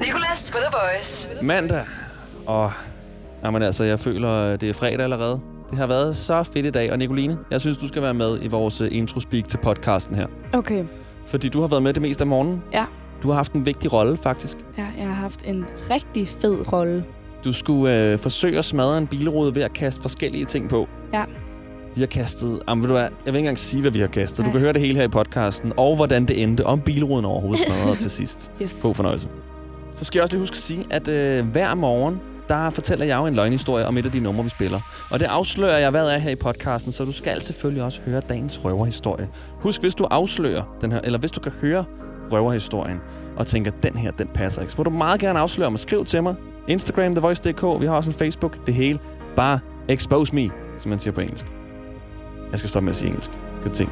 Nicolas på The Voice. Mandag. Og jamen altså, jeg føler, at det er fredag allerede. Det har været så fedt i dag. Og Nicoline, jeg synes, du skal være med i vores øh, intro-speak til podcasten her. Okay, Fordi du har været med det meste af morgenen. ja. Du har haft en vigtig rolle, faktisk. ja. Jeg har haft en rigtig fed rolle. Du skulle øh, forsøge at smadre en bilrude ved at kaste forskellige ting på. Ja. Vi har kastet... Jamen, ved du hvad? Jeg vil ikke engang sige, hvad vi har kastet. Nej. Du kan høre det hele her i podcasten. Og hvordan det endte. Om bilruden overhovedet smadrede til sidst. Yes. God fornøjelse. Så skal jeg også lige huske at sige, at øh, hver morgen, der fortæller jeg jo en løgnhistorie om et af de numre, vi spiller. Og det afslører jeg, hvad er her i podcasten, så du skal selvfølgelig også høre dagens røverhistorie. Husk, hvis du afslører den her, eller hvis du kan høre røverhistorien, og tænker, den her, den passer ikke, så må du meget gerne afsløre mig. Skriv til mig. Instagram, TheVoice.dk, vi har også en Facebook, det hele. Bare expose me, som man siger på engelsk. Jeg skal stoppe med at sige engelsk. Good ting.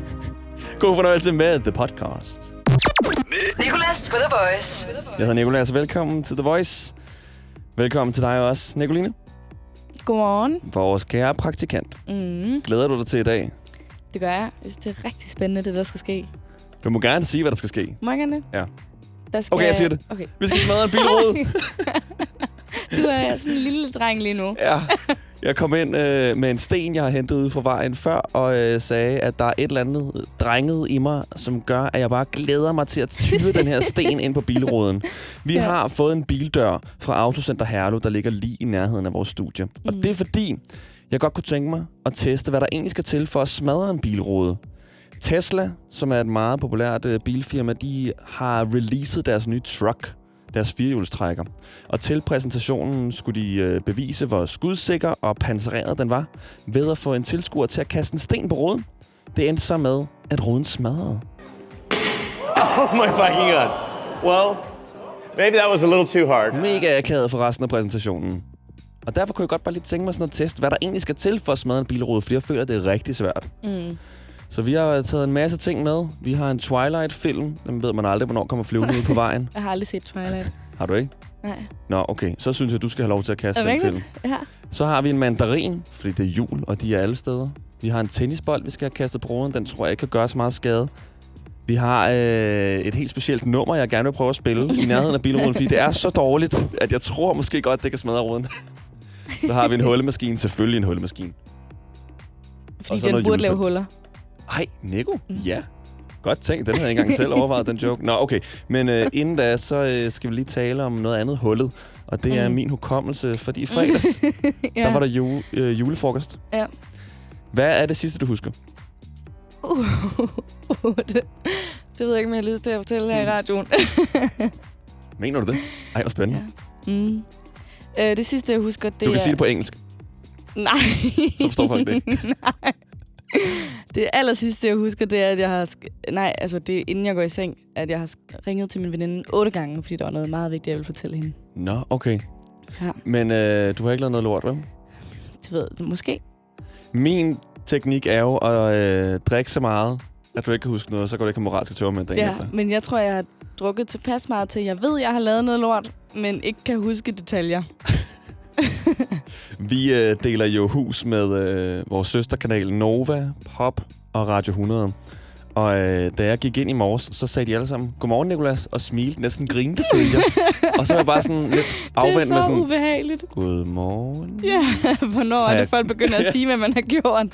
God fornøjelse med The Podcast. Nicolas på The Voice. Jeg hedder Nicolas, velkommen til The Voice. Velkommen til dig også, Nicoline. Godmorgen. Vores kære praktikant. Mm, Glæder du dig til i dag? det gør jeg. Jeg synes, det er rigtig spændende, det der skal ske. Du må gerne sige, hvad der skal ske. Må jeg gerne det? Ja. Der skal... Okay, jeg siger det. Okay. Vi skal smadre en bilrude. du er sådan en lille dreng lige nu. ja. Jeg kom ind øh, med en sten, jeg har hentet ude fra vejen før, og øh, sagde, at der er et eller andet drenget i mig, som gør, at jeg bare glæder mig til at tyre den her sten ind på bilruden. Vi ja. Har fået en bildør fra Autocenter Herlev, der ligger lige i nærheden af vores studie. Mm. Og det er fordi, jeg godt kunne tænke mig at teste, hvad der egentlig skal til for at smadre en bilrude. Tesla, som er et meget populært øh, bilfirma, de har releaset deres nye truck, deres firehjulstrækker. Og til præsentationen skulle de øh, bevise, hvor skudsikker og pansereret den var, ved at få en tilskuer til at kaste en sten på ruden. Det endte så med, at ruden smadrede. Oh my fucking god. Well, maybe that was a little too hard. Mega akavet for resten af præsentationen. Og derfor kunne jeg godt bare lige tænke mig sådan at teste, hvad der egentlig skal til for at smadre en bilrude, fordi jeg føler, at det er rigtig svært. Mm. Så vi har taget en masse ting med. Vi har en Twilight-film. Den ved man aldrig, hvornår kommer flyvende ud på vejen. Jeg har aldrig set Twilight. Har du ikke? Nej. Nå, okay. Så synes jeg, du skal have lov til at kaste den film. Ja. Så har vi en mandarin, fordi det er jul, og de er alle steder. Vi har en tennisbold, vi skal have kastet på ruden. Den tror jeg ikke kan gøre så meget skade. Vi har øh, et helt specielt nummer, jeg gerne vil prøve at spille i nærheden af bilruden, fordi det er så dårligt, at jeg tror måske godt, det kan smadre ruden. Så har vi en hullemaskine, selvfølgelig en hullemaskine. Fordi den burde lave julepynt. huller. Ej, Nico? Ja. Godt tænkt. Den havde jeg ikke engang selv overvejet, den joke. Nå, okay. Men øh, inden da, så øh, skal vi lige tale om noget andet hullet. Og det er Mm. min hukommelse, fordi i fredags, ja. der var der jule, øh, julefrokost. Ja. Hvad er det sidste, du husker? Uh, det, det ved jeg ikke, om jeg har lyst til at fortælle her i radioen. Mener du det? Ej, hvor spændende. Ja. Mm. Øh, det sidste, jeg husker, det Du kan er... sige det på engelsk. Nej. Så forstår folk det ikke. Nej. Det aller sidste, jeg husker, det er, at jeg har... Nej, altså det er inden jeg går i seng, at jeg har ringet til min veninde otte gange, fordi der var noget meget vigtigt, jeg ville fortælle hende. Nå, okay. Ja. Men øh, du har ikke lavet noget lort, vel? Det ved jeg måske. Min teknik er jo at øh, drikke så meget, at du ikke kan huske noget, så går du ikke have moralske tømmermænd dagen Ja, efter. men jeg tror, jeg har drukket tilpas meget til, jeg ved, jeg har lavet noget lort, men ikke kan huske detaljer. Vi øh, deler jo hus med øh, vores søsterkanal Nova, Pop og Radio 100. Og øh, da jeg gik ind i morges, så sagde de alle sammen, Godmorgen, Nikolas, og smilte næsten grinte følger. og så var jeg bare sådan lidt det er afvendt så med sådan, ubehageligt. Godmorgen. Ja, hvornår Har er jeg- det, folk begynder at sige, hvad man har gjort?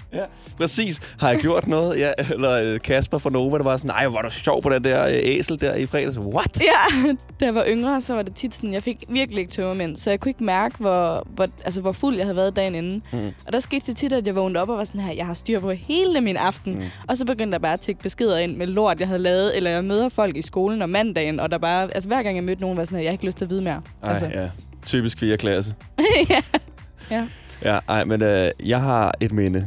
Præcis. Har jeg gjort noget? Ja, eller øh, Kasper fra Nova, der var sådan, nej, hvor er du sjov på den der øh, æsel der i fredags. What? Ja, da jeg var yngre, så var det tit sådan, jeg fik virkelig ikke tømmermænd, så jeg kunne ikke mærke, hvor, hvor, altså, hvor fuld jeg havde været dagen inden. Mm. Og der skete det tit, at jeg vågnede op og var sådan her, jeg har styr på hele min aften. Mm. Og så begyndte jeg bare at tække beskeder ind med lort, jeg havde lavet, eller jeg møder folk i skolen om mandagen, og der bare, altså hver gang jeg mødte nogen, var sådan her, jeg har ikke lyst til at vide mere. Ej, altså. ja. Typisk 4. klasse. ja. ja, Ja, ej, men øh, jeg har et minde.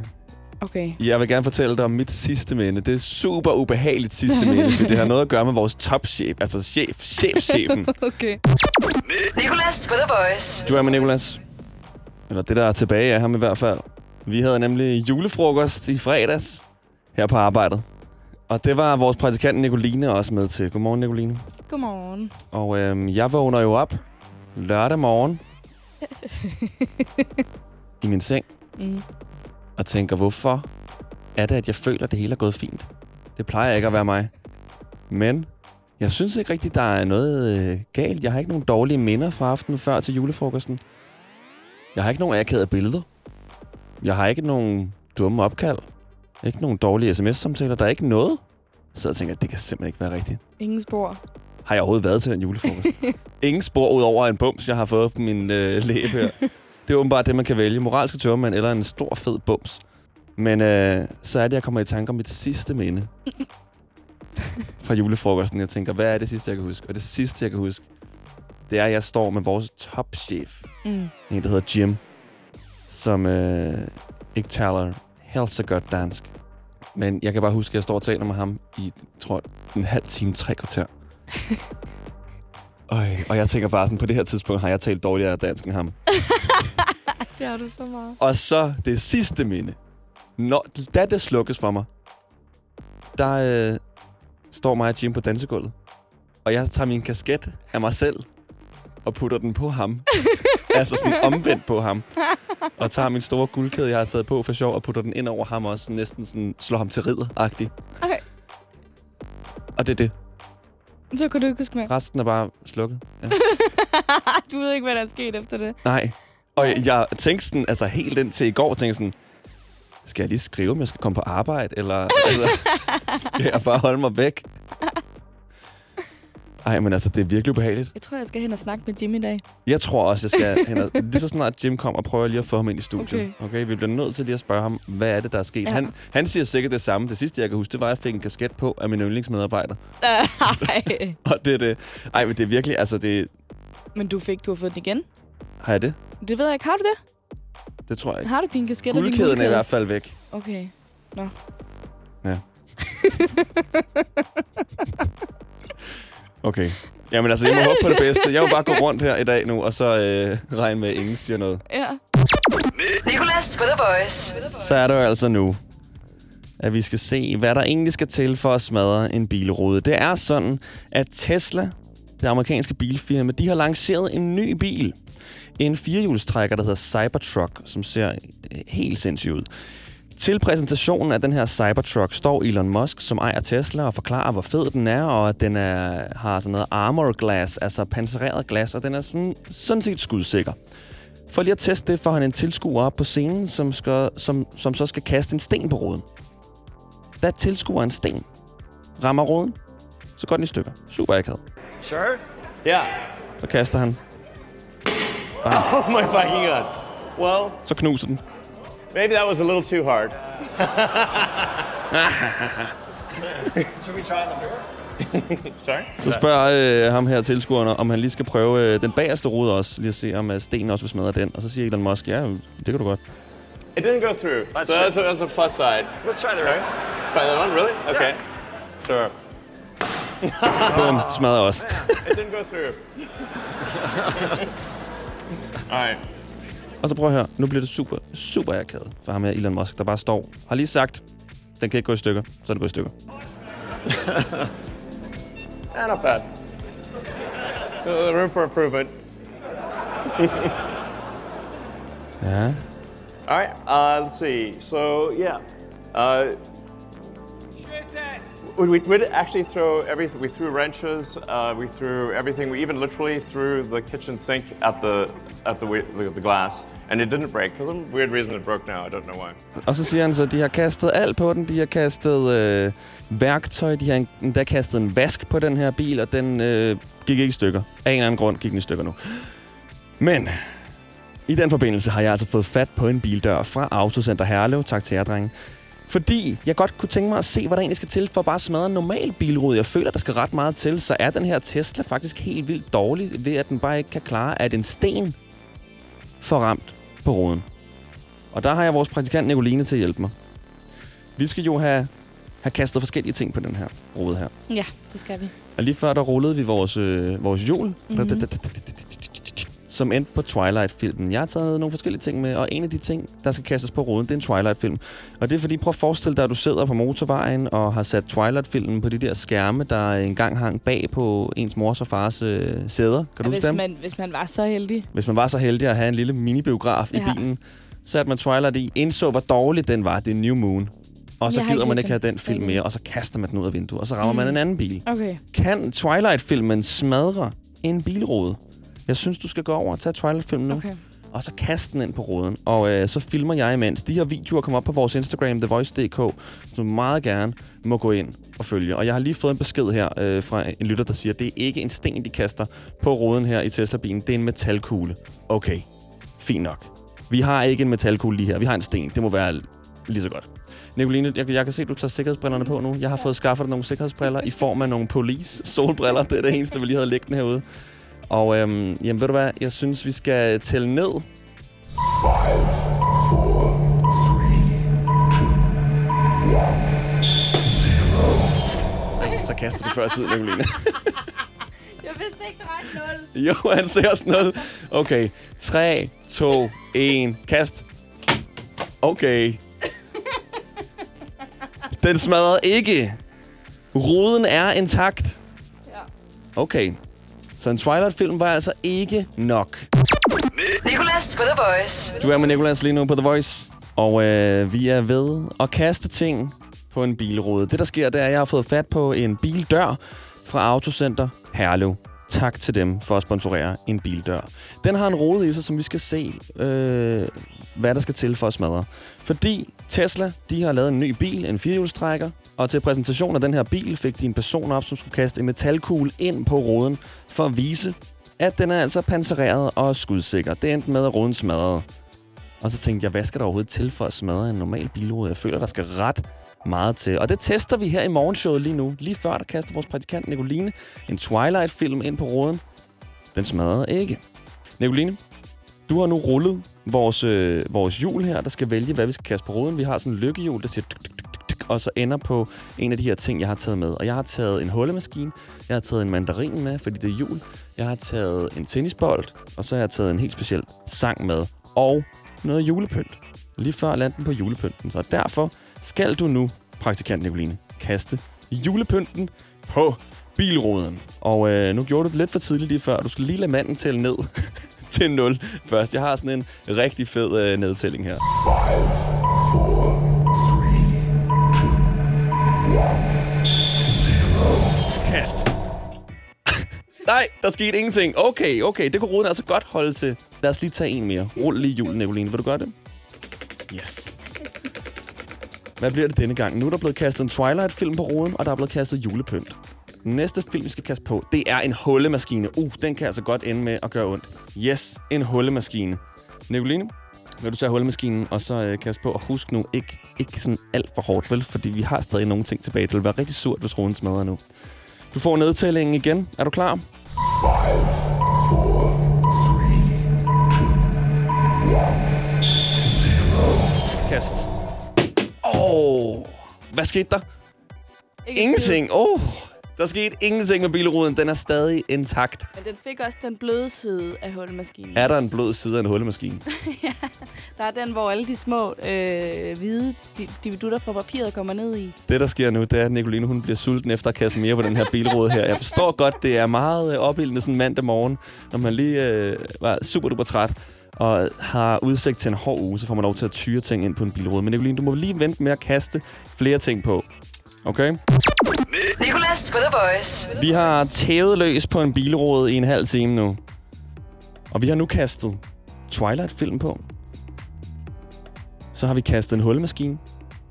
okay. Jeg vil gerne fortælle dig om mit sidste minde. Det er super ubehageligt sidste minde, for det har noget at gøre med vores topchef, altså chef, chefchefen. Okay. Nicolas på The Voice. Du er med Nicolas. Eller det, der er tilbage af ham i hvert fald. Vi havde nemlig julefrokost i fredags her på arbejdet. Og det var vores praktikant Nicoline også med til. Godmorgen, Nicoline. Godmorgen. Og øhm, jeg vågner jo op lørdag morgen i min seng Mm. og tænker, hvorfor er det, at jeg føler, at det hele er gået fint? Det plejer ikke at være mig. Men Jeg synes ikke rigtigt, der er noget øh, galt. Jeg har ikke nogen dårlige minder fra aftenen før til julefrokosten. Jeg har ikke nogen akavede billeder. Jeg har ikke nogen dumme opkald. Ikke nogen dårlige sms-samtaler. Der er ikke noget. Så jeg tænker, at det kan simpelthen ikke være rigtigt. Ingen spor. Har jeg overhovedet været til den julefrokost? Ingen spor ud over en bums, jeg har fået på min øh, læbe her. Det er åbenbart det, man kan vælge. Moralske tørmand eller en stor, fed bums. Men øh, så er det, jeg kommer i tanke om mit sidste minde fra julefrokosten. Jeg tænker, hvad er det sidste, jeg kan huske? Og det sidste, jeg kan huske, det er, at jeg står med vores topchef. Mm. En, der hedder Jim. Som øh, ikke taler helt så godt dansk. Men jeg kan bare huske, at jeg står og taler med ham i, tror en halv time, tre kvarter. Øj, og jeg tænker bare sådan, på det her tidspunkt har jeg talt dårligere dansk end ham. Det har du så meget. Og så det sidste minde. Når, da det slukkes for mig, der øh, står mig og Jim på dansegulvet. Og jeg tager min kasket af mig selv og putter den på ham. altså sådan omvendt på ham. Og tager min store guldkæde, jeg har taget på for sjov, og putter den ind over ham også. Næsten sådan slår ham til ridder-agtigt. Ej. Og det er det. Så kunne du ikke huske mere. Resten er bare slukket. Ja. du ved ikke, hvad der er sket efter det. Nej. Og jeg, jeg tænkte sådan, altså helt indtil i går, tænkte sådan, skal jeg lige skrive, om jeg skal komme på arbejde, eller altså, skal jeg bare holde mig væk? Ej, men altså, det er virkelig ubehageligt. Jeg tror, jeg skal hen og snakke med Jim i dag. Jeg tror også, jeg skal hen og, Lige så snart Jim kommer, prøver jeg lige at få ham ind i studiet. Okay. Okay. Vi bliver nødt til lige at spørge ham, hvad er det, der er sket? Ja. Han, han siger sikkert det samme. Det sidste, jeg kan huske, det var, at jeg fik en kasket på af min yndlingsmedarbejder. Ej. Og det er det. Ej, men det er virkelig, altså, det... Men du fik, du har fået den igen? Har jeg det? Det ved jeg ikke. Har du det? Det tror jeg ikke. Har du din kasket og din Guldkæden er i hvert fald væk. Okay. Okay. Jamen altså, jeg må håbe på det bedste. Jeg vil bare gå rundt her i dag nu, og så øh, regne med, at ingen siger noget. Ja. Nicolas på The Voice. Så er det jo altså nu, at vi skal se, hvad der egentlig skal til for at smadre en bilrude. Det er sådan, at Tesla, det amerikanske bilfirma, de har lanceret en ny bil. En firehjulstrækker, der hedder Cybertruck, som ser øh, helt sindssyg ud. Til præsentationen af den her Cybertruck står Elon Musk, som ejer Tesla, og forklarer, hvor fed den er, og at den er, har sådan noget armor glass, altså pansreret glas, og den er sådan, sådan set skudsikker. For lige at teste det, får han en tilskuer op på scenen, som, skal, som, som så skal kaste en sten på ruden. Da tilskuer en sten rammer ruden, så går den i stykker. Super akavet. Sure? Yeah. Så kaster han. Oh my fucking god. Well, Så knuser den. Maybe that was a little too hard. Should we try the? Sorry? Så spørger øh, ham her tilskueren, om han lige skal prøve øh, den bagerste rude også. Lige at se, om øh, stenen også vil smadre den. Og så siger Elon Musk, ja, det kan du godt. It didn't go through. Let's so that's a, that's a plus side. Let's try the right. Try that one, really? Okay. Sure. Bum, smadrer også. It didn't go through. All right. Og så prøv at høre, nu bliver det super, super akavet for ham her, Elon Musk, der bare står, har lige sagt, den kan ikke gå i stykker, så er den går i stykker. Eh, not bad. Uh, room for improvement. Ja. All right. Uh, let's see. So yeah. Uh, we, we did actually throw everything. We threw wrenches. Uh, we threw everything. We even literally threw the kitchen sink at the at the the, the glass, and it didn't break. For some weird reason, it broke now. I don't know why. Og så siger han så, at de har kastet alt på den. De har kastet øh, værktøj, de har endda kastet en vask på den her bil, og den øh, gik ikke i stykker. Af en eller anden grund gik den i stykker nu. Men i den forbindelse har jeg altså fået fat på en bildør fra Autocenter Herlev. Tak til jer, drenge. Fordi jeg godt kunne tænke mig at se, hvad der egentlig skal til for at bare smadre en normal bilrude. Jeg føler, der skal ret meget til, så er den her Tesla faktisk helt vildt dårlig, ved at den bare ikke kan klare, at en sten får ramt på ruden. Og der har jeg vores praktikant Nicoline til at hjælpe mig. Vi skal jo have, have kastet forskellige ting på den her rude her. Ja, det skal vi. Og lige før, der rullede vi vores, øh, vores hjul, Mhm. Som endte på Twilight-filmen. Jeg har taget nogle forskellige ting med, og en af de ting, der skal kastes på ruden, det er en Twilight-film. Og det er fordi, prøv at forestille dig, at du sidder på motorvejen og har sat Twilight-filmen på de der skærme, der engang hang bag på ens mors og fars øh, sæder. Kan du Ja, huske hvis, dem? man, hvis man var så heldig. Hvis man var så heldig at have en lille minibiograf ja. i bilen, så satte man Twilight i, indså, hvor dårlig den var. Det er New Moon. og så Jeg gider man ikke have den. film mere, og så kaster man den ud af vinduet, og så rammer mm. man en anden bil. Okay. Kan Twilight-filmen smadre en bilrude? Jeg synes, du skal gå over og tage Twilight-filmen nu. Okay. og så kaste den ind på ruden. Og øh, så filmer jeg imens. De her videoer kommer op på vores Instagram, thevoice.dk, som du meget gerne må gå ind og følge. Og jeg har lige fået en besked her øh, fra en lytter, der siger, at det er ikke en sten, de kaster på ruden her i Tesla-bilen. Det er en metalkugle. Okay, fint nok. Vi har ikke en metalkugle lige her. Vi har en sten. Det må være lige så godt. Nicoline, jeg, jeg kan se, at du tager sikkerhedsbrillerne på nu. Jeg har fået skaffet dig nogle sikkerhedsbriller i form af nogle police solbriller. Det er det eneste, vi lige havde liggende herude. Og øhm, jamen, ved du hvad? Jeg synes, vi skal tælle ned. Så kaster du før tid, Nicoline. Jeg vidste ikke, der var et 0. jo, han ser også noget. Okay, 3, 2, 1, kast. Okay. Den smadrer ikke. Ruden er intakt. Ja. Okay. Så en Twilight-film var altså ikke nok. Nicolas på The Voice. Du er med Nicolas lige nu på The Voice. Og øh, vi er ved at kaste ting på en bilrude. Det, der sker, det er, at jeg har fået fat på en bildør fra Autocenter Herlev. Tak til dem for at sponsorere en bildør. Den har en rode i sig, som vi skal se, øh, hvad der skal til for at smadre. Fordi Tesla, de har lavet en ny bil, en firehjulstrækker, og til præsentation af den her bil fik de en person op, som skulle kaste en metalkugle ind på roden for at vise, at den er altså pansereret og skudsikker. Det endte med, at roden smadrede. Og så tænkte jeg, hvad skal der overhovedet til for at smadre en normal bilrude? Jeg føler, der skal ret meget til. Og det tester vi her i morgenshowet lige nu. Lige før, der kaster vores praktikant Nicoline en Twilight-film ind på råden. Den smadrede ikke. Nicoline, du har nu rullet vores, øh, vores hjul her, der skal vælge, hvad vi skal kaste på råden. Vi har sådan en lykkehjul, der siger tuk, tuk, tuk, og så ender på en af de her ting, jeg har taget med. Og jeg har taget en hullemaskine, jeg har taget en mandarin med, fordi det er jul. Jeg har taget en tennisbold, og så har jeg taget en helt speciel sang med. Og noget julepynt. Lige før landte den på julepynten. Så derfor skal du nu, praktikant Nicoline, kaste julepynten på bilruden. Og øh, nu gjorde du det lidt for tidligt lige før. Du skal lige lade manden tælle ned til 0 først. Jeg har sådan en rigtig fed øh, nedtælling her. 5, 4, fast. Nej, der skete ingenting. Okay, okay, det kunne ruden altså godt holde til. Lad os lige tage en mere. Rul lige julen, Nicoline. Vil du gøre det? Yes. Hvad bliver det denne gang? Nu er der blevet kastet en Twilight-film på roden, og der er blevet kastet julepynt. Den næste film, vi skal kaste på, det er en hullemaskine. Uh, den kan altså godt ende med at gøre ondt. Yes, en hullemaskine. Nicoline, vil du tage hullemaskinen og så øh, kaste på? Og husk nu, ikke, ikke sådan alt for hårdt, vel? Fordi vi har stadig nogle ting tilbage. Det vil være rigtig surt, hvis roden smadrer nu. Du får nedtællingen igen. Er du klar? Kast. Åh, oh, hvad skete der? Ingenting. Åh, oh, der skete ingenting med bilruden. Den er stadig intakt. Men den fik også den bløde side af hullemaskinen. Er der en blød side af en hullemaskine? Der er den, hvor alle de små øh, hvide di- dividutter fra papiret kommer ned i. Det, der sker nu, det er, at Nicoline hun bliver sulten efter at kaste mere på den her bilrude her. Jeg forstår godt, det er meget øh, opildende sådan mandag morgen, når man lige øh, var super duper træt og har udsigt til en hård uge, så får man lov til at tyre ting ind på en bilrude. Men Nicoline, du må lige vente med at kaste flere ting på. Okay? Nicolas på The Voice. Vi har tævet løs på en bilrude i en halv time nu. Og vi har nu kastet Twilight-film på. Så har vi kastet en hullemaskine,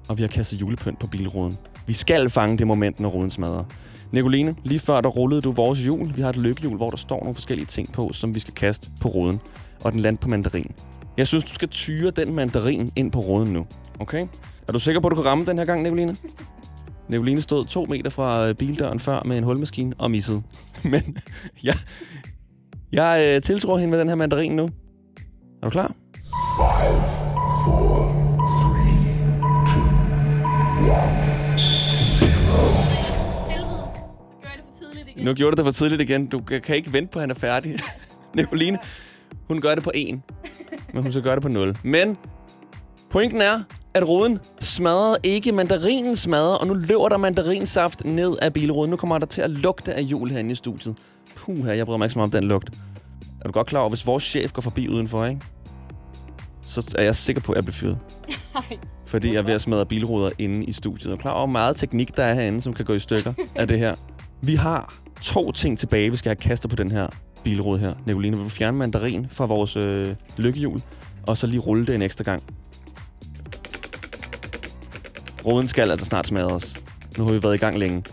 og vi har kastet julepynt på bilruden. Vi skal fange det moment, når ruden smadrer. Nicoline, lige før der rullede du vores hjul. Vi har et lykkehjul, hvor der står nogle forskellige ting på, som vi skal kaste på ruden. Og den landte på mandarin. Jeg synes, du skal tyre den mandarin ind på ruden nu. Okay? Er du sikker på, at du kan ramme den her gang, Nicoline? Nicoline stod to meter fra øh, bildøren før med en hulmaskine og missede. Men ja, jeg øh, tiltror hende med den her mandarin nu. Er du klar? Helvede, så gør jeg det for tidligt igen. Nu gjorde du det for tidligt igen. Du kan kan ikke vente på, at han er færdig. Nicoline, hun gør det på 1. Men hun skal gøre det på 0. Men pointen er, at ruden smadrede ikke. Mandarinen smadrede, og nu løber der mandarinsaft ned af bilruden. Nu kommer der til at lugte af jul herinde i studiet. Puh, her, jeg bryder mig ikke så meget om den lugt. Er du godt klar over, hvis vores chef går forbi udenfor, ikke? Så er jeg sikker på, at jeg bliver fyret. Fordi jeg er ved at smadre bilruder inde i studiet. Og klar over meget teknik, der er herinde, som kan gå i stykker af det her. Vi har to ting tilbage, vi skal have kastet på den her bilrude her. Nicoline, vil du fjerne mandarin fra vores øh, lykkehjul? Og så lige rulle det en ekstra gang. Ruden skal altså snart smadres. Nu har vi været i gang længe.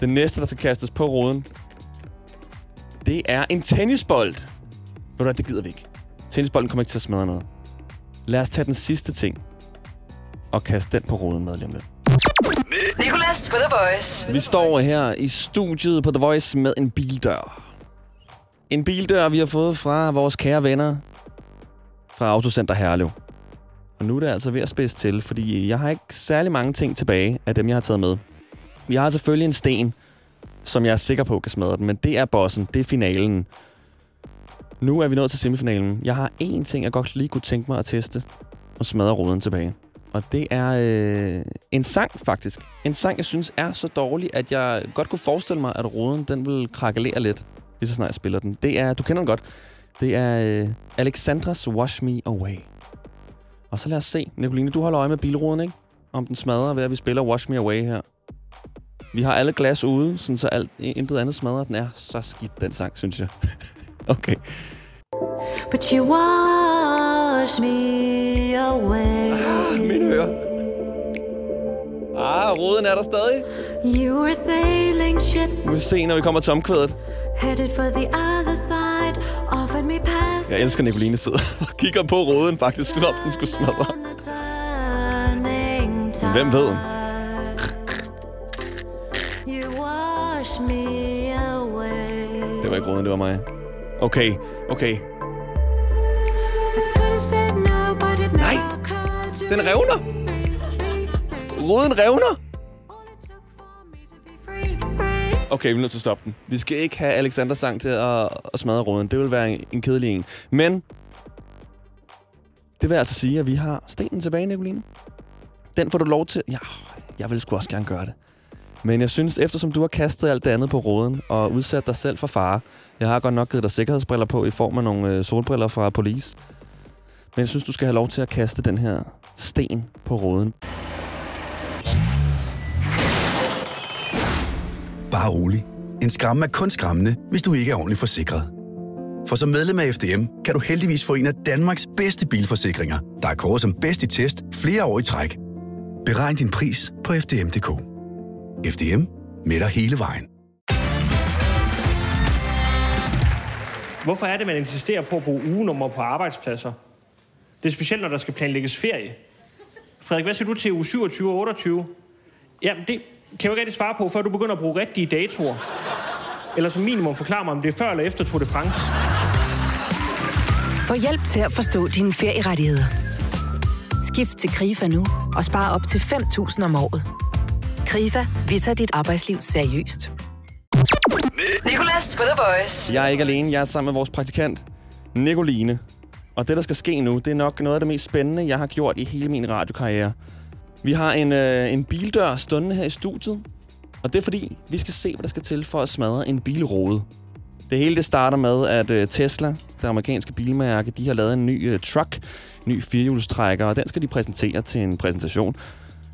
Den næste, der skal kastes på ruden, det er en tennisbold. Ved du hvad, det gider vi ikke. Tennisbolden kommer ikke til at smadre noget. Lad os tage den sidste ting og kaste den på ruden med lige om lidt. Nicolas på The Voice. Vi står her i studiet på The Voice med en bildør. En bildør, vi har fået fra vores kære venner fra Autocenter Herlev. Og nu er det altså ved at spidse til, fordi jeg har ikke særlig mange ting tilbage af dem, jeg har taget med. Vi har selvfølgelig en sten, som jeg er sikker på kan smadre den, men det er bossen, det er finalen. Nu er vi nået til semifinalen. Jeg har én ting, jeg godt lige kunne tænke mig at teste og smadre ruden tilbage. Og det er øh, en sang, faktisk. En sang, jeg synes er så dårlig, at jeg godt kunne forestille mig, at ruden den vil krakelere lidt, lige så snart jeg spiller den. Det er, du kender den godt. Det er øh, Alexandras Wash Me Away. Og så lad os se. Nicoline, du holder øje med bilruden, ikke? Om den smadrer ved, at vi spiller Wash Me Away her. Vi har alle glas ude, sådan så alt, intet andet smadrer. Den er så skidt, den sang, synes jeg. okay. But you wash me away. Mine ører. Ah, ruden er der stadig. You were sailing ship vi se, når vi kommer til omkvædet. headed for the other side. Offered me pass. Jeg elsker, at Nicoline sidder og kigger på råden faktisk, når den skulle smadre. Men. Hvem ved? Det var ikke råden, det var mig. Okay, okay. Nej, den revner. Roden revner. Okay, vi er nødt til at stoppe den. Vi skal ikke have Alexander sang til at, at smadre råden. Det vil være en, en kedelig en. Men det vil altså sige, at vi har stenen tilbage, Nicoline. Den får du lov til... Ja, jeg vil sgu også gerne gøre det. Men jeg synes, eftersom du har kastet alt det andet på roden og udsat dig selv for fare, jeg har godt nok givet dig sikkerhedsbriller på i form af nogle øh, solbriller fra Police. Men jeg synes, du skal have lov til at kaste den her sten på roden. Bare rolig. En skræmme er kun skræmmende, hvis du ikke er ordentligt forsikret. For som medlem af FDM kan du heldigvis få en af Danmarks bedste bilforsikringer, der er kåret som bedst i test flere år i træk. Beregn din pris på FDM.dk. FDM med dig hele vejen. Hvorfor er det, man insisterer på at bruge ugenummer på arbejdspladser? Det er specielt, når der skal planlægges ferie. Frederik, hvad siger du til uge 27 og 28? Jamen, det kan jeg jo ikke rigtig svare på, før du begynder at bruge rigtige datoer. Eller som minimum forklare mig, om det er før eller efter Tour de France. Få hjælp til at forstå dine ferierettigheder. Skift til KRIFA nu og spar op til 5.000 om året. KRIFA, vi tager dit arbejdsliv seriøst. Nicolas på The Voice. Jeg er ikke alene. Jeg er sammen med vores praktikant, Nicoline. Og det, der skal ske nu, det er nok noget af det mest spændende, jeg har gjort i hele min radiokarriere. Vi har en, øh, en bildør stående her i studiet. Og det er fordi, vi skal se, hvad der skal til for at smadre en bilrode. Det hele det starter med, at øh, Tesla, det amerikanske bilmærke, de har lavet en ny øh, truck, ny firehjulstrækker, og den skal de præsentere til en præsentation.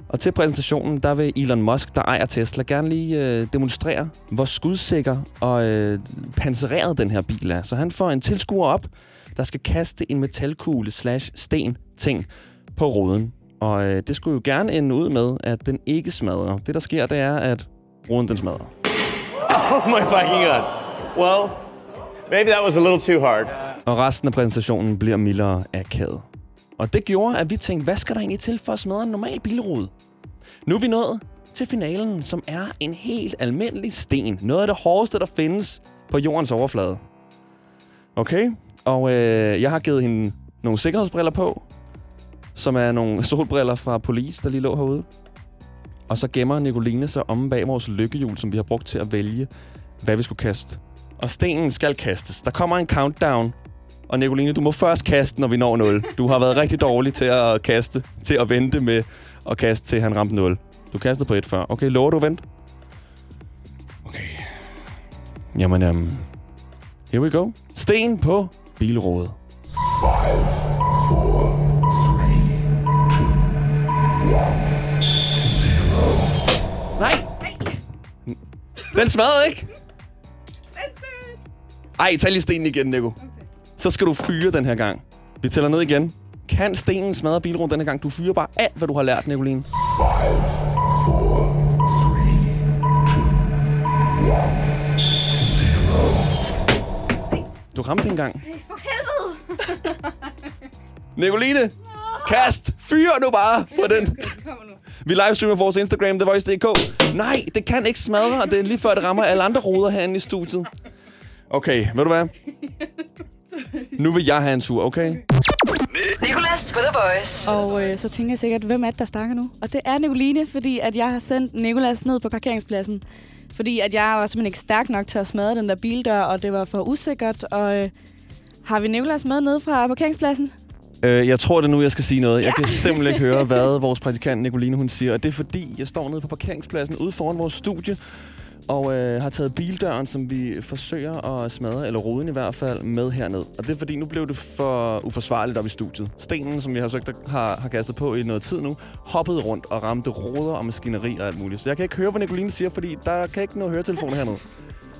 Og til præsentationen, der vil Elon Musk, der ejer Tesla, gerne lige øh, demonstrere, hvor skudsikker og øh, pansereret den her bil er. Så han får en tilskuer op, der skal kaste en metalkugle slash sten ting på ruden. Og øh, det skulle jo gerne ende ud med, at den ikke smadrer. Det, der sker, det er, at ruden den smadrer. Oh my fucking god. Well, maybe that was a little too hard. Og resten af præsentationen bliver mildere akavet. Og det gjorde, at vi tænkte, hvad skal der egentlig til for at smadre en normal bilrude? Nu er vi nået til finalen, som er en helt almindelig sten. Noget af det hårdeste, der findes på jordens overflade. Okay, og øh, jeg har givet hende nogle sikkerhedsbriller på, som er nogle solbriller fra polis, der lige lå herude. Og så gemmer Nicoline sig om bag vores lykkehjul, som vi har brugt til at vælge, hvad vi skulle kaste. Og stenen skal kastes. Der kommer en countdown. Og Nicoline, du må først kaste, når vi når 0. Du har været rigtig dårlig til at kaste, til at vente med at kaste, til han ramte 0. Du kastede på et før. Okay, lover du at vente? Okay. Jamen, um, here we go. Sten på bilrådet. 5, 4, Den smadrede ikke? Ej, tag lige stenen igen, Nico. Så skal du fyre den her gang. Vi tæller ned igen. Kan stenen smadre bilruden den her gang? Du fyrer bare alt, hvad du har lært, Nicoline. Du ramte en gang. For helvede! Nicoline, kast! Fyr nu bare på den. Vi livestreamer på vores Instagram, TheVoice.dk. Nej, det kan ikke smadre, og det er lige før, det rammer alle andre ruder herinde i studiet. Okay, ved du hvad? Nu vil jeg have en tur, okay? Nicolas på The Voice. Og øh, så tænker jeg sikkert, hvem er det, der snakker nu? Og det er Nicoline, fordi at jeg har sendt Nikolas ned på parkeringspladsen. Fordi at jeg var simpelthen ikke stærk nok til at smadre den der bildør, og det var for usikkert. Og øh, har vi Nikolas med ned fra parkeringspladsen? Øh, jeg tror det nu, jeg skal sige noget. Jeg kan simpelthen ikke høre, hvad vores praktikant Nicoline hun siger. Og det er fordi, jeg står nede på parkeringspladsen ude foran vores studie, og øh, har taget bildøren, som vi forsøger at smadre, eller ruden i hvert fald, med herned. Og det er fordi, nu blev det for uforsvarligt op i studiet. Stenen, som vi har søgt at, har, har kastet på i noget tid nu, hoppede rundt og ramte ruder og maskineri og alt muligt. Så jeg kan ikke høre, hvad Nicoline siger, fordi der kan ikke nå høretelefoner hernede.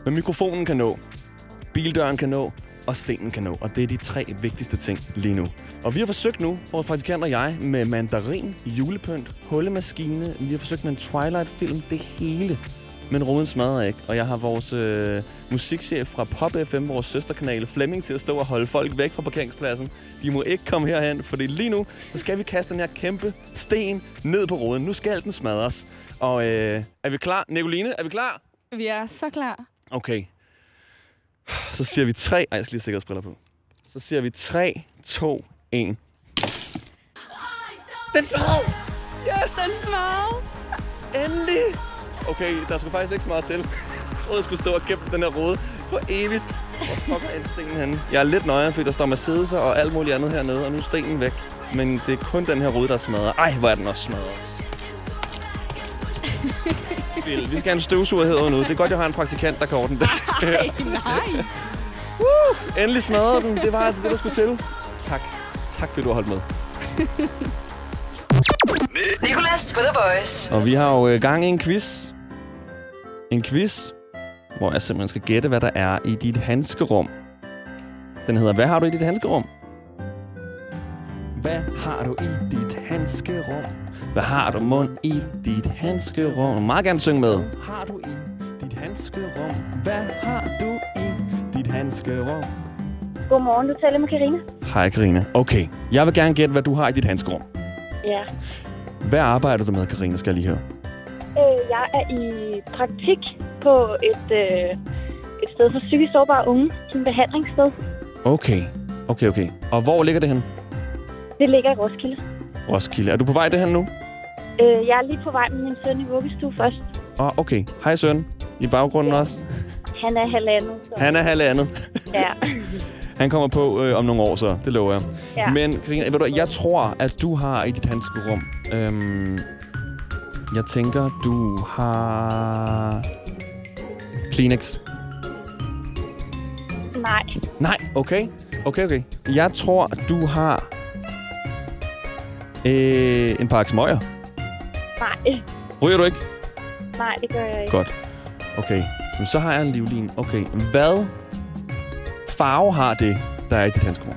Men mikrofonen kan nå, bildøren kan nå, og stenen kan nå. Og det er de tre vigtigste ting lige nu. Og vi har forsøgt nu, vores praktikant og jeg, med mandarin, julepynt, hullemaskine. Vi har forsøgt med en Twilight-film, det hele. Men ruden smadrer ikke. Og jeg har vores øh, musikchef fra Pop FM, vores søsterkanal, Flemming, til at stå og holde folk væk fra parkeringspladsen. De må ikke komme herhen, fordi lige nu, så skal vi kaste den her kæmpe sten ned på ruden. Nu skal den smadres. Og øh, er vi klar? Nicoline, er vi klar? Vi er så klar. Okay. Så siger vi tre... Ej, jeg skal lige sikkerhedsbriller på. Så siger vi 3, 2, 1. Den smadrede! Yes! Den smadrede! Endelig! Okay, der skulle faktisk ikke så meget til. Jeg troede, jeg skulle stå og gemme den her rode for evigt. Hvor pokker er stenen henne? Jeg er lidt nøje, fordi der står Mercedes og alt muligt andet hernede, og nu er stenen væk. Men det er kun den her rode, der er smadret. Ej, hvor er den også smadret. Bill, Vi skal have en støvsuger herude nu. Det er godt, jeg har en praktikant, der kan ordne det. Ej, nej. Uh, endelig smadrede den. Det var altså det, der skulle til. Tak. Tak, fordi du har holdt med. Nicolas på The Voice. Og vi har jo øh, gang i en quiz. En quiz, hvor jeg simpelthen skal gætte, hvad der er i dit handskerum. Den hedder, hvad har du i dit handskerum? Hvad har du i dit handskerum? Hvad har du mund i dit handskerum? Meget gerne synge med. Har du i dit handskerum? Hvad har du i dit handskerum? Godmorgen, du taler med Karina. Hej Karina. Okay, jeg vil gerne gætte, hvad du har i dit handskerum. Ja. Hvad arbejder du med, Karina, skal jeg lige høre? Øh, jeg er i praktik på et, øh, et sted for psykisk sårbare unge. Som behandlingssted. Okay, okay, okay. Og hvor ligger det hen? Det ligger i Roskilde. Roskilde. Er du på vej derhen nu? Øh, jeg er lige på vej med min søn i vuggestue først. Åh, oh, okay. Hej søn. I baggrunden også. Han er halvandet. Så. Han er halvandet. Ja. Han kommer på øh, om nogle år, så det lover jeg. Ja. Men Karina, ved du, jeg tror, at du har i dit handskerum... Øhm, jeg tænker, du har... Kleenex. Nej. Nej, okay. Okay, okay. Jeg tror, du har... Øh, en pakke smøger. Nej. Ryger du ikke? Nej, det gør jeg ikke. Godt. Okay. Men så har jeg en livlin. Okay. Hvad farve har det, der er i dit handskerum?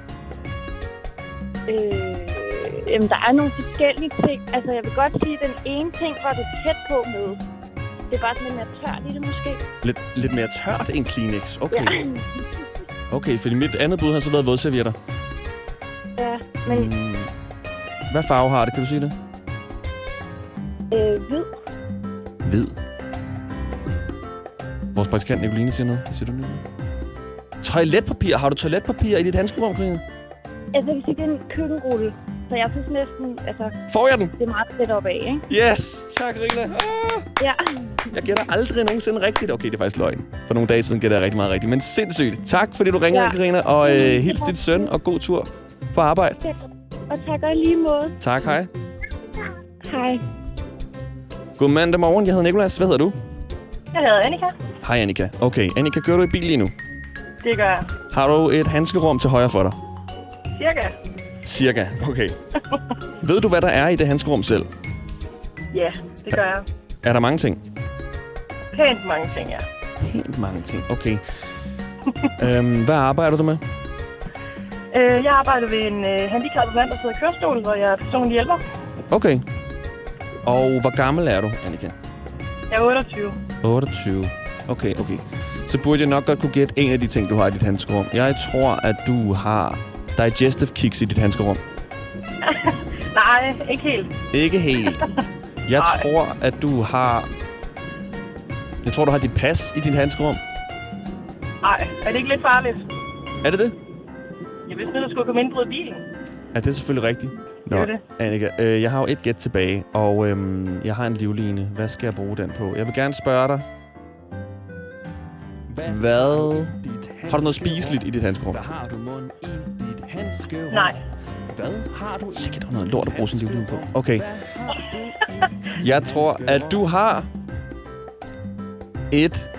Øh, jamen, der er nogle forskellige ting. Altså, jeg vil godt sige, at den ene ting var det tæt på med. Det er bare sådan lidt mere tørt i det, måske. Lidt, lidt mere tørt end Kleenex. Okay. Ja. Okay, fordi mit andet bud har så været vådservietter. ja, men Mm. Hvad farve har det? Kan du sige det? øh, hvid. Hvid. Vores praktikant Nicoline siger noget. Hvad siger du, Nicoline? Toiletpapir. Har du toiletpapir i dit handskerum, Karina? Altså, vil sige, det er en køkkenrulle. Så jeg synes næsten, altså... Får jeg den? Det er meget tæt op af, ikke? Yes! Tak, Karina. Ah! Ja. Jeg gætter aldrig nogensinde rigtigt. Okay, det er faktisk løgn. For nogle dage siden gætter jeg rigtig meget rigtigt. Men sindssygt. Tak, fordi du ringede, Ja. Karina. Og øh, hils dit søn, og god tur på arbejde. Ja. Og tak og lige måde. Tak, hej. Hej. God mandag morgen. Jeg hedder Nikolas. Hvad hedder du? Jeg hedder Annika. Hej, Annika. Okay, Annika, kører du i bil lige nu? Det gør jeg. Har du et handskerum til højre for dig? Cirka. Cirka. Okay. Ved du, hvad der er i det handskerum selv? Ja, det gør jeg. Er der mange ting? Pænt mange ting, ja. Helt mange ting. Okay. øhm, hvad arbejder du med? Øh, jeg arbejder ved en øh, handicappet mand, der sidder i kørestol, hvor jeg er personlig hjælper. Okay. Og hvor gammel er du, Annika? Jeg er 28. 28. Okay, okay. Så burde jeg nok godt kunne gætte en af de ting, du har i dit handskerum. Jeg tror, at du har digestive kicks i dit handskerum. Nej, ikke helt. Ikke helt. Jeg Nej. tror, at du har... Jeg tror, du har dit pas i din handskerum. Nej, er det ikke lidt farligt? Er det det? Jeg vidste, at du skulle komme ind på bilen. Ja, det er selvfølgelig rigtigt. Nå, Det er det. Annika, øh, jeg har jo et gæt tilbage, og øhm, jeg har en livline. Hvad skal jeg bruge den på? Jeg vil gerne spørge dig. Hvad? Har du noget spiseligt i dit handskerum? Hvad har du mund i dit handskerum? Nej. Hvad har du Sikkert der er noget lort at bruge sin livline på. Okay. Jeg tror, at du har et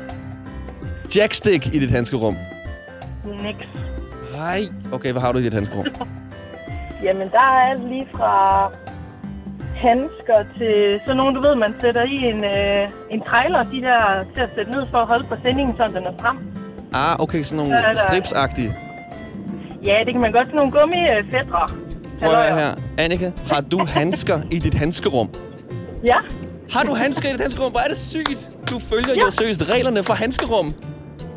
jackstick i dit handskerum. Niks. Nej. Okay, hvad har du i dit handskerum? Jamen, der er alt lige fra handsker til sådan nogle, du ved, man sætter i en, øh, en trailer, de der til at sætte ned for at holde præsendingen, så den er frem. Ah, okay, sådan Så nogle er der- stripsagtige. Ja, det kan man godt. Sådan nogle gummifædre. Prøv at her. Annika, har du handsker i dit handskerum? Ja. Har du handsker i dit handskerum? Hvor er det sygt. Du følger jo seriøst reglerne for handskerum.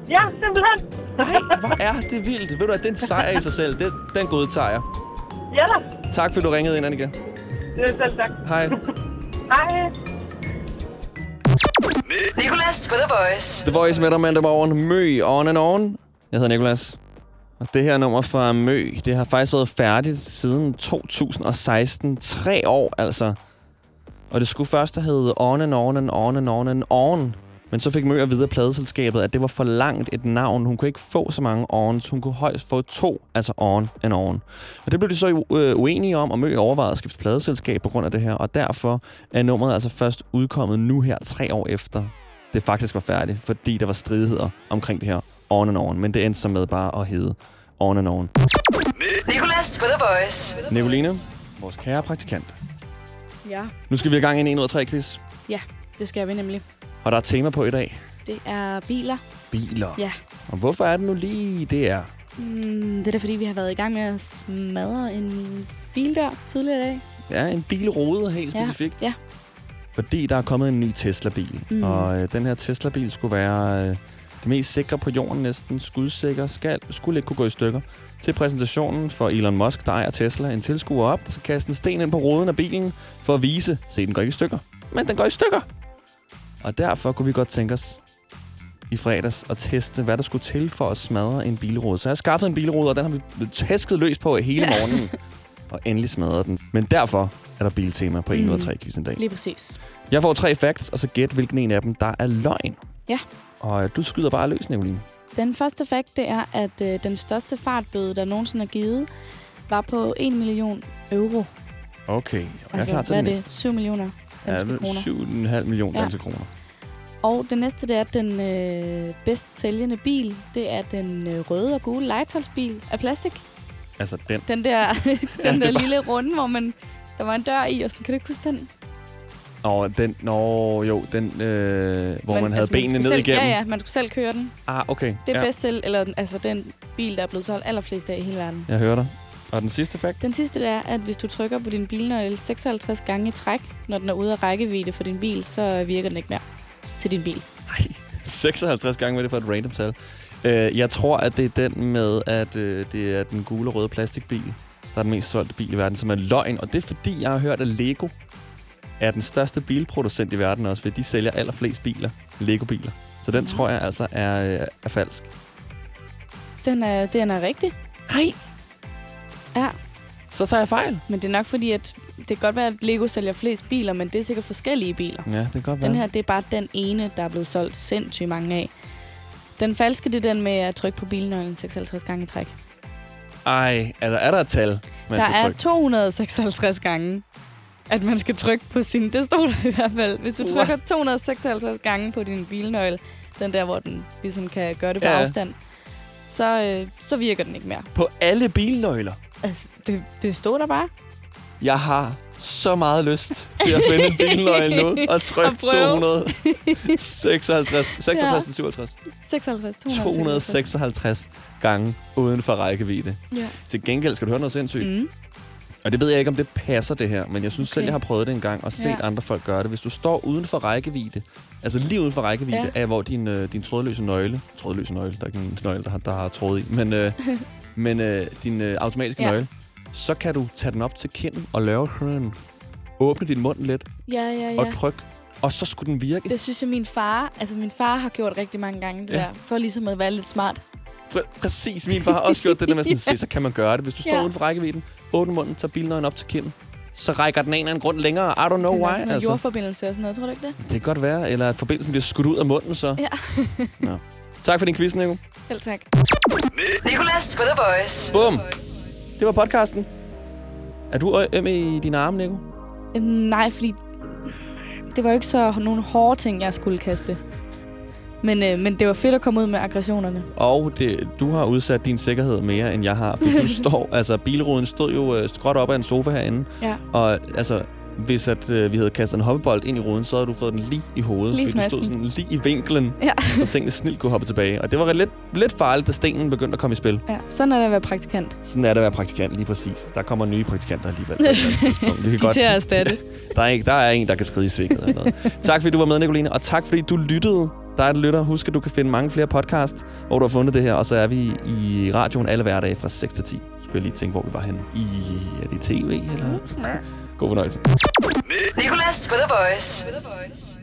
Ja, simpelthen. Nej, hvor er det vildt. Ved du hvad, det er en sejr i sig selv. Den, den godtager jeg. Ja da. Tak, fordi du ringede ind, Annika. Det er selv tak. Hej. Hej. Nicolas på The Voice. The Voice med dig mandag morgen. Mø on and on. Jeg hedder Nikolas. Og det her nummer fra Mø, det har faktisk været færdigt siden 2016. Tre år, altså. Og det skulle først have heddet On and On and On and On and On. Men så fik Mø at vide af pladeselskabet, at det var for langt et navn. Hun kunne ikke få så mange ons. Hun kunne højst få to, altså On and On. Og det blev de så øh, uenige om, og Mø overvejede at skifte pladeselskab på grund af det her. Og derfor er nummeret altså først udkommet nu her, tre år efter det faktisk var færdigt, fordi der var stridigheder omkring det her On and On. Men det endte så med bare at hedde On and On. Nicolas på The Voice. Nicoline, vores kære praktikant. Ja. Nu skal vi i gang i en 1 ud af 3 quiz. Ja, det skal vi nemlig. Og der er tema på i dag. Det er biler. Biler. Ja. Og hvorfor er det nu lige det er? Mm, det er da fordi, vi har været i gang med at smadre en bildør tidligere i dag. Ja, en bilrode helt Ja, specifikt. ja. Fordi der er kommet en ny Tesla-bil. Mm. Og øh, den her Tesla-bil skulle være øh, det mest sikre på jorden næsten. Skudsikker. Skal, skulle ikke kunne gå i stykker. Til præsentationen for Elon Musk, der ejer Tesla, en tilskuer op, der skal kaste en sten ind på ruden af bilen for at vise, se, den går ikke i stykker. Men den går i stykker. Og derfor kunne vi godt tænke os i fredags at teste, hvad der skulle til for at smadre en bilrude. Så jeg har skaffet en bilrude, og den har vi tæsket løs på hele morgenen. og endelig smadret den. Men derfor er der biltema på 1 ud af 3 quizzen i dag. Lige præcis. Jeg får tre facts, og så gæt, hvilken en af dem, der er løgn. Ja. Og øh, du skyder bare løs, Nicoline. Den første fakt, det er, at øh, den største fartbøde, der nogensinde er givet, var på 1 million euro. Okay, jeg er altså, klar til hvad er det? næste. 7 millioner danske vel, kroner. 7,5 millioner Ja. danske kroner. Og det næste, det er, den øh, bedst sælgende bil, det er den øh, røde og gule legetøjsbil af plastik. Altså den. Den der, den Ja, der var- lille runde, hvor man, der var en dør i, og sådan, kan du ikke huske den? Og den, nå jo, den, øh, hvor Men, man havde altså, benene skulle ned selv, igennem. Ja, ja, man skulle selv køre den. Ah, okay. Det er ja. ja. bedst selv, eller altså den bil, der er blevet solgt allerflest af i hele verden. Jeg hører dig. Og den sidste fact? Den sidste er, at hvis du trykker på din bilnøgle 56 gange i træk, når den er ude af rækkevidde for din bil, så virker den ikke mere til din bil. 56 gange med det for et random tal. Øh, jeg tror, at det er den med, at øh, det er den gule og røde plastikbil, der er den mest solgte bil i verden, som er løgn. Og det er fordi, jeg har hørt, at Lego er den største bilproducent i verden også, fordi de sælger allerflest biler, Lego-biler. Så den tror jeg altså er, øh, er falsk. Den er, den er rigtig. Nej. Ja. Så tager jeg fejl. Men det er nok fordi, at det kan godt være, at Lego sælger flest biler, men det er sikkert forskellige biler. Ja, det kan godt være. Den her, det er bare den ene, der er blevet solgt sindssygt mange af. Den falske, det er den med at trykke på bilnøglen 56 gange i træk. Ej, altså er der et tal, man der skal er trykke? 256 gange, at man skal trykke på sin... Det stod der i hvert fald. Hvis du What? trykker 256 gange på din bilnøgle, den der, hvor den ligesom kan gøre det på Ja. ja. afstand, så, øh, så virker den ikke mere. På alle bilnøgler? Altså, det, det stod der bare. Jeg har så meget lyst til at finde en bilnøgle nu og trykke Og prøve. 256, 66 til 57, 56, 256 gange uden for rækkevidde. Ja. Til gengæld skal du høre noget sindssygt. Mm. Og det ved jeg ikke, om det passer det her, men jeg synes okay. selv, jeg har prøvet det en gang og set Ja. ja. andre folk gøre det. Hvis du står uden for rækkevidde, altså lige uden for rækkevidde, Ja. ja. af hvor din, øh, din trådløse nøgle, trådløse nøgle, der er ikke en nøgle, der har, der har tråd i, men, øh, men øh, din øh, automatiske Ja. nøgle, så kan du tage den op til kinden og lave sådan en, åbne din mund lidt Ja, ja, og ja. tryk, og så skulle den virke. Det synes jeg, min far, altså min far har gjort rigtig mange gange, det Ja. der, for ligesom at være lidt smart. Præ- præcis, min far har også gjort det der med sådan, Ja. så kan man gøre det. Hvis du står Ja. uden for rækkevidden, åbne munden, tager bilnøglen op til kinden, så rækker den en eller anden grund længere. I don't know Det er why. Altså. jordforbindelse og sådan noget, tror du ikke det? Det kan godt være, eller at forbindelsen bliver skudt ud af munden, så. Ja. Nå. Tak for din quiz, Nico. Selv tak. Nicolas på The Voice. Bum. Det var podcasten. Er du øm i dine arme, Nico? Øhm, nej, fordi det var jo ikke så nogle hårde ting, jeg skulle kaste. Men, øh, men det var fedt at komme ud med aggressionerne. Og det, du har udsat din sikkerhed mere, end jeg har. For du står, altså bilruden stod jo øh, skråt op af en sofa herinde. Ja. Og altså, hvis at, øh, vi havde kastet en hoppebold ind i ruden, så havde du fået den lige i hovedet. Lige fordi du stod sådan lige i vinklen, Ja. så tingene snilt kunne hoppe tilbage. Og det var lidt, lidt farligt, da stenen begyndte at komme i spil. ja. Sådan er det at være praktikant. Sådan er det at være praktikant, lige præcis. Der kommer nye praktikanter alligevel på et eller andet tidspunkt. Vi kan De er til at erstatte. Der er, ikke, der er en, der kan skride i svinget eller noget. tak fordi du var med, Nicoline, og tak fordi du lyttede. Der er en lytter. Husk, at du kan finde mange flere podcast, hvor du har fundet det her. Og så er vi i radioen alle hverdage fra 6 til 10. Skulle jeg lige tænke, hvor vi var henne. I, er det tv, eller? God fornøjelse. Nicolas på The Voice.